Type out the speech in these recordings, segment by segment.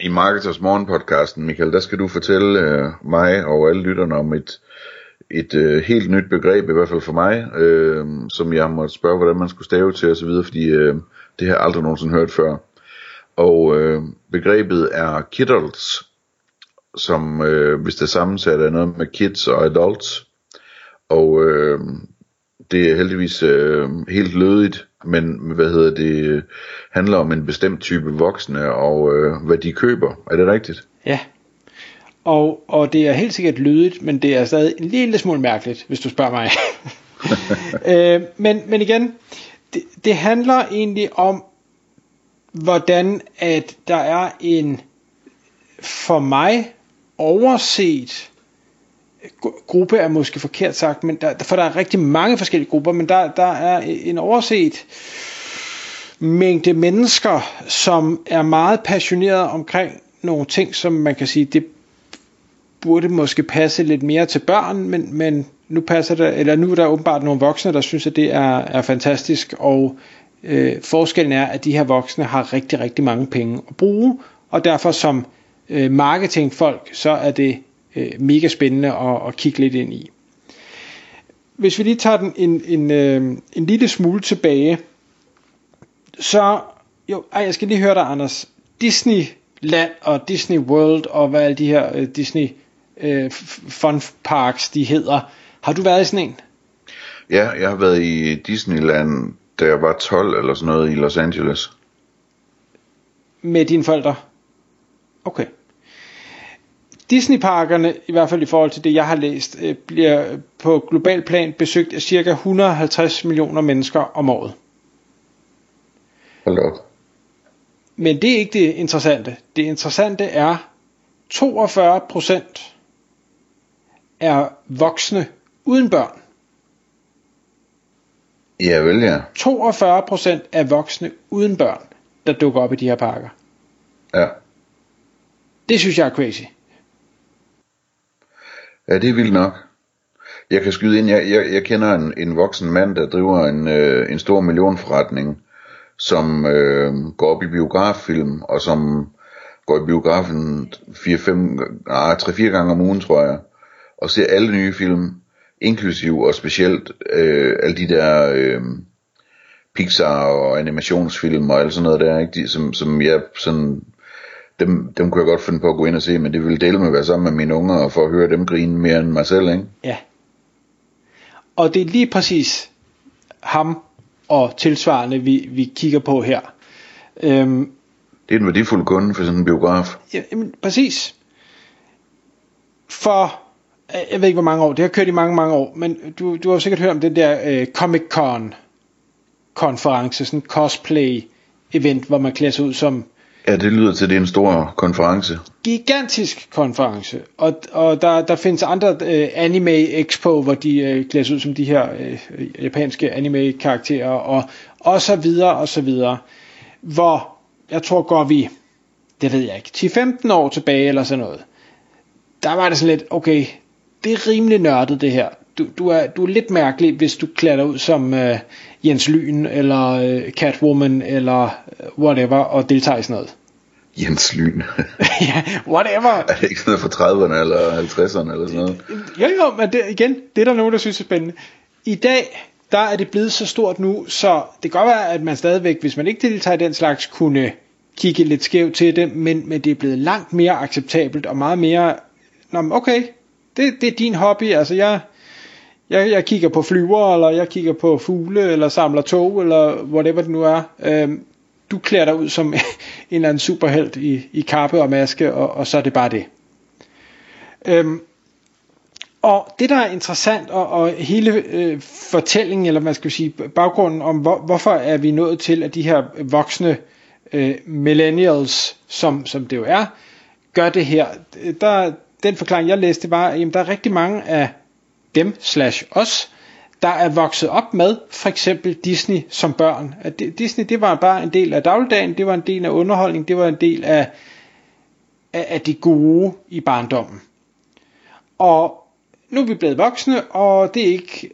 i Marketers Morgen podcasten, Michael, der skal du fortælle øh, mig og alle lytterne om et, et øh, helt nyt begreb, i hvert fald for mig, øh, som jeg måtte spørge, hvordan man skulle stave til osv., fordi øh, det har jeg aldrig nogensinde hørt før. Og øh, begrebet er kiddles, som øh, hvis det sammensat er noget med kids og adults. Og øh, det er heldigvis øh, helt lødigt, men hvad hedder det, handler om en bestemt type voksne og øh, hvad de køber. Er det rigtigt? Ja. Og, og det er helt sikkert lydigt, men det er stadig en lille smule mærkeligt, hvis du spørger mig. øh, men, men igen, det, det handler egentlig om, hvordan at der er en for mig overset gruppe er måske forkert sagt, men der, for der er rigtig mange forskellige grupper, men der, der er en overset mængde mennesker, som er meget passionerede omkring nogle ting, som man kan sige, det burde måske passe lidt mere til børn, men, men nu passer det, eller nu er der åbenbart nogle voksne, der synes, at det er, er fantastisk, og øh, forskellen er, at de her voksne har rigtig, rigtig mange penge at bruge, og derfor som øh, marketingfolk, så er det øh, mega spændende at, at kigge lidt ind i. Hvis vi lige tager den en, en, øh, en lille smule tilbage, så, jo, ej, jeg skal lige høre dig, Anders. Disneyland og Disney World og hvad alle de her øh, Disney øh, fun parks, de hedder. Har du været i sådan en? Ja, jeg har været i Disneyland, da jeg var 12 eller sådan noget i Los Angeles. Med dine forældre? Okay. Disneyparkerne, i hvert fald i forhold til det, jeg har læst, øh, bliver på global plan besøgt af ca. 150 millioner mennesker om året. Hold op. Men det er ikke det interessante. Det interessante er, 42 procent er voksne uden børn. Ja, vel ja. 42 procent er voksne uden børn, der dukker op i de her parker. Ja. Det synes jeg er crazy. Ja, det er vildt nok. Jeg kan skyde ind, jeg, jeg, jeg kender en, en voksen mand, der driver en, øh, en stor millionforretning, som øh, går op i biograffilm, og som går i biografen 3-4 ah, gange om ugen, tror jeg, og ser alle nye film, inklusiv og specielt øh, alle de der øh, Pixar og animationsfilm og alt sådan noget der, ikke? De, som, som jeg sådan dem, dem kunne jeg godt finde på at gå ind og se, men det ville dele med at være sammen med mine unger og få at høre dem grine mere end mig selv, ikke? Ja. Og det er lige præcis ham og tilsvarende, vi, vi kigger på her. Øhm, det er en værdifuld kunde for sådan en biograf. Ja, jamen, præcis. For, jeg ved ikke hvor mange år, det har kørt i mange, mange år, men du, du har sikkert hørt om den der øh, Comic Con konference, sådan en cosplay event, hvor man klæder sig ud som Ja, det lyder til, at det er en stor konference. Gigantisk konference. Og, og der, der findes andre øh, anime expo, hvor de øh, klædes ud som de her øh, japanske anime karakterer, og, og så videre, og så videre. Hvor, jeg tror går vi, det ved jeg ikke, 10-15 år tilbage eller sådan noget. Der var det sådan lidt, okay, det er rimelig nørdet det her. Du, du, er, du er lidt mærkelig, hvis du klæder dig ud som øh, Jens Lyn, eller øh, Catwoman, eller øh, whatever, og deltager i sådan noget. Jens Lyn. ja, whatever. Er det ikke sådan noget fra 30'erne eller 50'erne eller sådan noget? Jo, jo, men det, igen, det er der nogen, der synes er spændende. I dag, der er det blevet så stort nu, så det kan godt være, at man stadigvæk, hvis man ikke deltager i den slags, kunne kigge lidt skævt til det, men, men det er blevet langt mere acceptabelt og meget mere, Nå, okay, det, det er din hobby, altså jeg, jeg, jeg kigger på flyver, eller jeg kigger på fugle, eller samler tog, eller whatever det nu er. Øhm, du klæder dig ud som en eller anden superhelt i, i kappe og maske, og, og så er det bare det. Øhm, og det der er interessant, og, og hele øh, fortællingen, eller man skal sige, baggrunden om, hvor, hvorfor er vi nået til, at de her voksne øh, millennials, som, som det jo er, gør det her, der, den forklaring jeg læste, var, at jamen, der er rigtig mange af dem slash os, der er vokset op med for eksempel Disney som børn. At Disney det var bare en del af dagligdagen, det var en del af underholdning, det var en del af, af, af det gode i barndommen. Og nu er vi blevet voksne, og det er ikke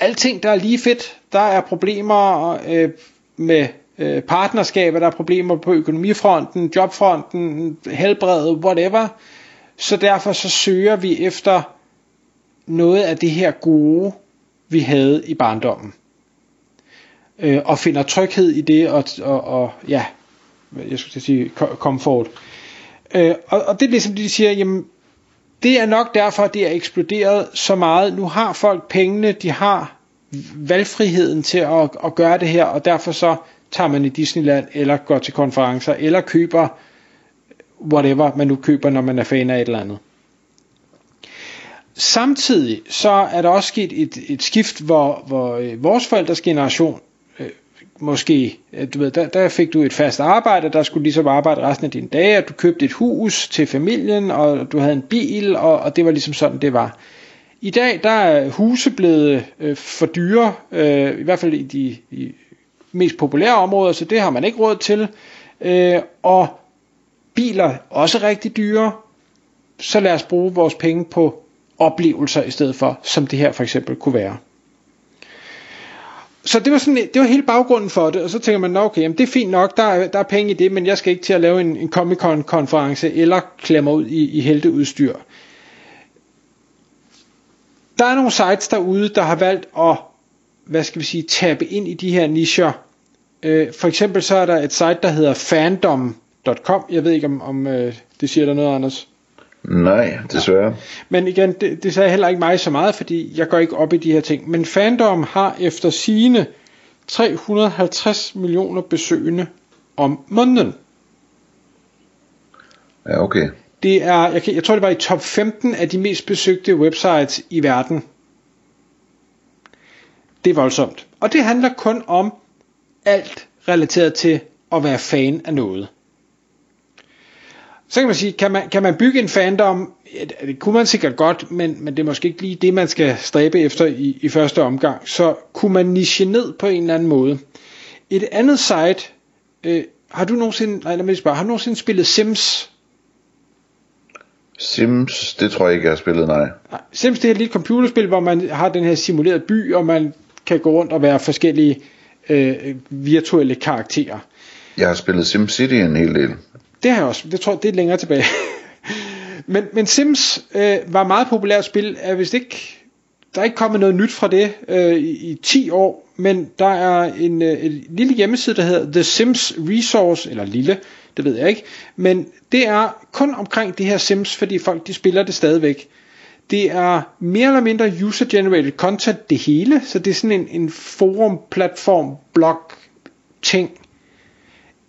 alting, der er lige fedt. Der er problemer øh, med øh, partnerskaber, der er problemer på økonomifronten, jobfronten, helbredet, whatever. Så derfor så søger vi efter noget af det her gode, vi havde i barndommen. Øh, og finder tryghed i det, og, og, og ja, jeg skulle sige komfort. Øh, og, og det er ligesom, de siger, jamen, det er nok derfor, det er eksploderet så meget. Nu har folk pengene, de har valgfriheden til at, at gøre det her, og derfor så tager man i Disneyland, eller går til konferencer, eller køber whatever man nu køber, når man er fan af et eller andet. Samtidig så er der også sket et, et skift, hvor, hvor øh, vores forældres generation øh, måske, øh, du ved, der, der fik du et fast arbejde, der skulle ligesom arbejde resten af dine dage, og du købte et hus til familien, og du havde en bil, og, og det var ligesom sådan, det var. I dag, der er huse blevet øh, for dyre, øh, i hvert fald i de i mest populære områder, så det har man ikke råd til. Øh, og biler også rigtig dyre, så lad os bruge vores penge på oplevelser i stedet for, som det her for eksempel kunne være. Så det var, sådan, det var hele baggrunden for det, og så tænker man, okay, jamen det er fint nok, der er, der er penge i det, men jeg skal ikke til at lave en, en Comic-Con-konference eller klemme ud i, i helteudstyr. Der er nogle sites derude, der har valgt at, hvad skal vi sige, tabe ind i de her nicher. Øh, for eksempel så er der et site, der hedder fandom.com. Jeg ved ikke, om, om øh, det siger der noget, Anders? Nej, desværre. Ja. Men igen, det, det sagde heller ikke mig så meget, fordi jeg går ikke op i de her ting. Men Fandom har efter sine 350 millioner besøgende om måneden. Ja, okay. Det er, jeg, jeg tror det var i top 15 af de mest besøgte websites i verden. Det er voldsomt. Og det handler kun om alt relateret til at være fan af noget så kan man sige, kan man, kan man bygge en fandom? Det kunne man sikkert godt, men, men det er måske ikke lige det, man skal stræbe efter i, i første omgang. Så kunne man niche ned på en eller anden måde. Et andet site, øh, har du nogensinde, nej lad mig spørge, har du nogensinde spillet Sims? Sims, det tror jeg ikke, jeg har spillet, nej. nej Sims det er et lille computerspil, hvor man har den her simulerede by, og man kan gå rundt og være forskellige øh, virtuelle karakterer. Jeg har spillet SimCity en hel del. Det har jeg også. Det tror jeg, det er længere tilbage. men, men Sims øh, var meget populært spil. Er vist ikke, der er ikke kommet noget nyt fra det øh, i, i 10 år, men der er en, øh, en lille hjemmeside, der hedder The Sims Resource, eller lille, det ved jeg ikke, men det er kun omkring det her Sims, fordi folk de spiller det stadigvæk. Det er mere eller mindre user-generated content det hele, så det er sådan en, en forum, platform, blog ting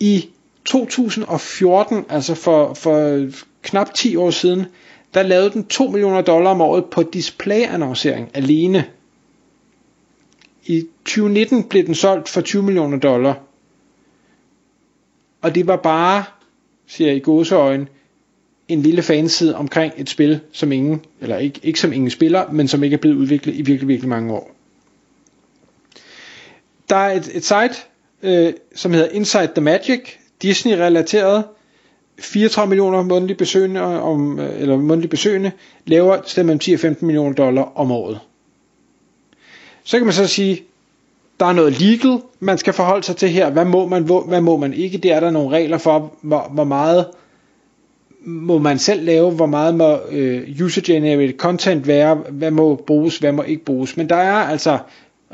i 2014, altså for, for knap 10 år siden, der lavede den 2 millioner dollar om året på display-annoncering alene. I 2019 blev den solgt for 20 millioner dollar. Og det var bare, siger jeg i gåseøjne, en lille fanside omkring et spil, som ingen, eller ikke, ikke som ingen spiller, men som ikke er blevet udviklet i virkelig, virkelig mange år. Der er et, et site, øh, som hedder Inside the Magic, Disney-relateret, 34 millioner månedlige besøgende, om, øh, eller månedlige besøgende, laver sted mellem 10 og 15 millioner dollar om året. Så kan man så sige, der er noget legal, man skal forholde sig til her. Hvad må man, hvad må man ikke? Det er der nogle regler for, hvor, hvor meget må man selv lave, hvor meget må øh, user-generated content være, hvad må bruges, hvad må ikke bruges. Men der er altså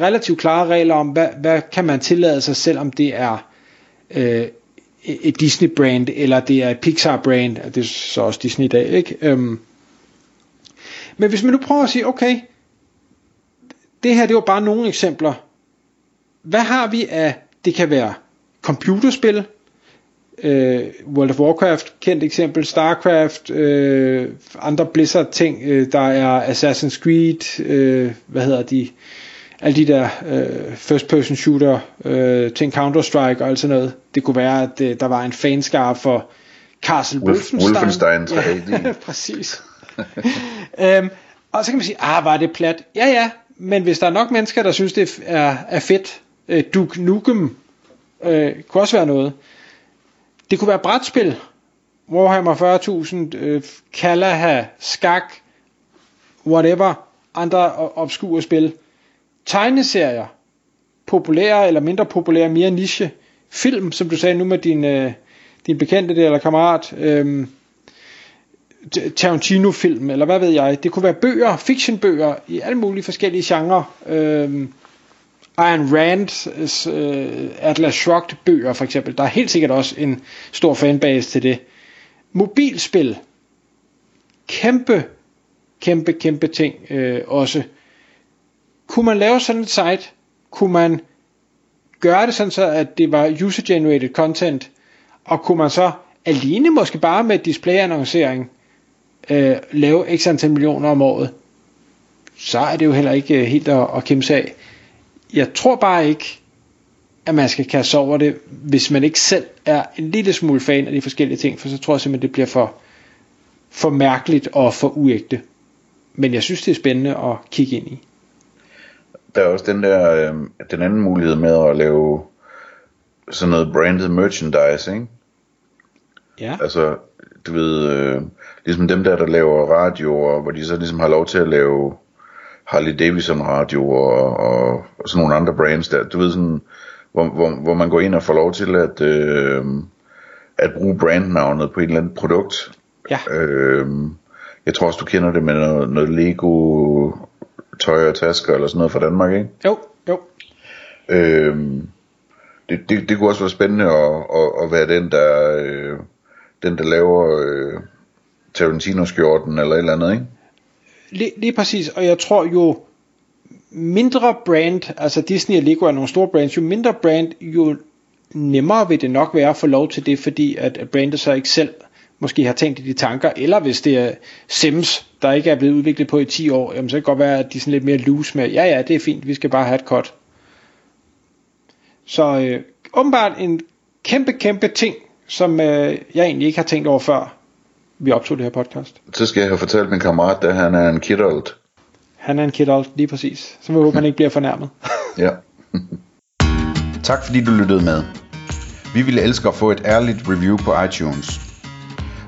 relativt klare regler om, hvad, hvad kan man tillade sig, selvom det er øh, et Disney-brand, eller det er et Pixar-brand, det er så også Disney i dag, ikke? Øhm, men hvis man nu prøver at sige, okay, det her det var bare nogle eksempler. Hvad har vi af, det kan være computerspil, øh, World of Warcraft, kendt eksempel, Starcraft, øh, andre Blizzard ting, øh, der er Assassin's Creed, øh, hvad hedder de, alle de der øh, first person shooter øh, til Counter Strike og alt sådan noget. Det kunne være, at øh, der var en fanskare for Castle Wolf, Wolfenstein. Wolfenstein 3D. Ja, præcis. øhm, og så kan man sige, ah, var det plat? Ja, ja, men hvis der er nok mennesker, der synes, det er, er fedt, øh, Duke Nukem øh, kunne også være noget. Det kunne være brætspil. Warhammer 40.000, øh, Kalaha, Skak, whatever, andre obskure spil. Tegneserier, populære eller mindre populære, mere niche. Film, som du sagde nu med din, øh, din bekendte der, eller kammerat. Øh, Tarantino-film, eller hvad ved jeg. Det kunne være bøger, fictionbøger i alle mulige forskellige genrer. Øh, Ayn Rands øh, Atlas Shrugged bøger for eksempel. Der er helt sikkert også en stor fanbase til det. Mobilspil. Kæmpe, kæmpe, kæmpe ting øh, også. Kunne man lave sådan et site? Kunne man gøre det sådan så, at det var user-generated content? Og kunne man så alene måske bare med displayannoncering øh, lave x antal millioner om året? Så er det jo heller ikke øh, helt at, at kæmpe af jeg tror bare ikke, at man skal kaste over det, hvis man ikke selv er en lille smule fan af de forskellige ting, for så tror jeg simpelthen, det bliver for, for mærkeligt og for uægte. Men jeg synes, det er spændende at kigge ind i. Der er også den der, øh, den anden mulighed med at lave sådan noget branded merchandise, ikke? Ja. Altså, du ved, øh, ligesom dem der, der laver radioer, hvor de så ligesom har lov til at lave Harley Davidson radio og, og, og sådan nogle andre brands der, du ved sådan, hvor, hvor, hvor man går ind og får lov til at, øh, at bruge brandnavnet på et eller andet produkt. Ja. Øh, jeg tror også, du kender det med noget, noget Lego tøj og tasker eller sådan noget fra Danmark, ikke? Jo, jo. Øh, det, det, det kunne også være spændende at, at, at være den, der, øh, den, der laver øh, Tarantino-skjorten eller et eller andet, ikke? Lige, lige præcis, og jeg tror jo mindre brand, altså Disney og Lego er nogle store brands, jo mindre brand, jo nemmere vil det nok være at få lov til det, fordi at brandet så ikke selv måske har tænkt i de tanker, eller hvis det er Sims, der ikke er blevet udviklet på i 10 år, jamen så kan det godt være, at de er sådan lidt mere loose med, ja ja, det er fint, vi skal bare have et cut. Så øh, åbenbart en kæmpe, kæmpe ting, som øh, jeg egentlig ikke har tænkt over før, vi optog det her podcast. Så skal jeg have fortalt min kammerat, at han er en kidult. Han er en kidult, lige præcis. Så vi håber, han ikke bliver fornærmet. ja. tak fordi du lyttede med. Vi ville elske at få et ærligt review på iTunes.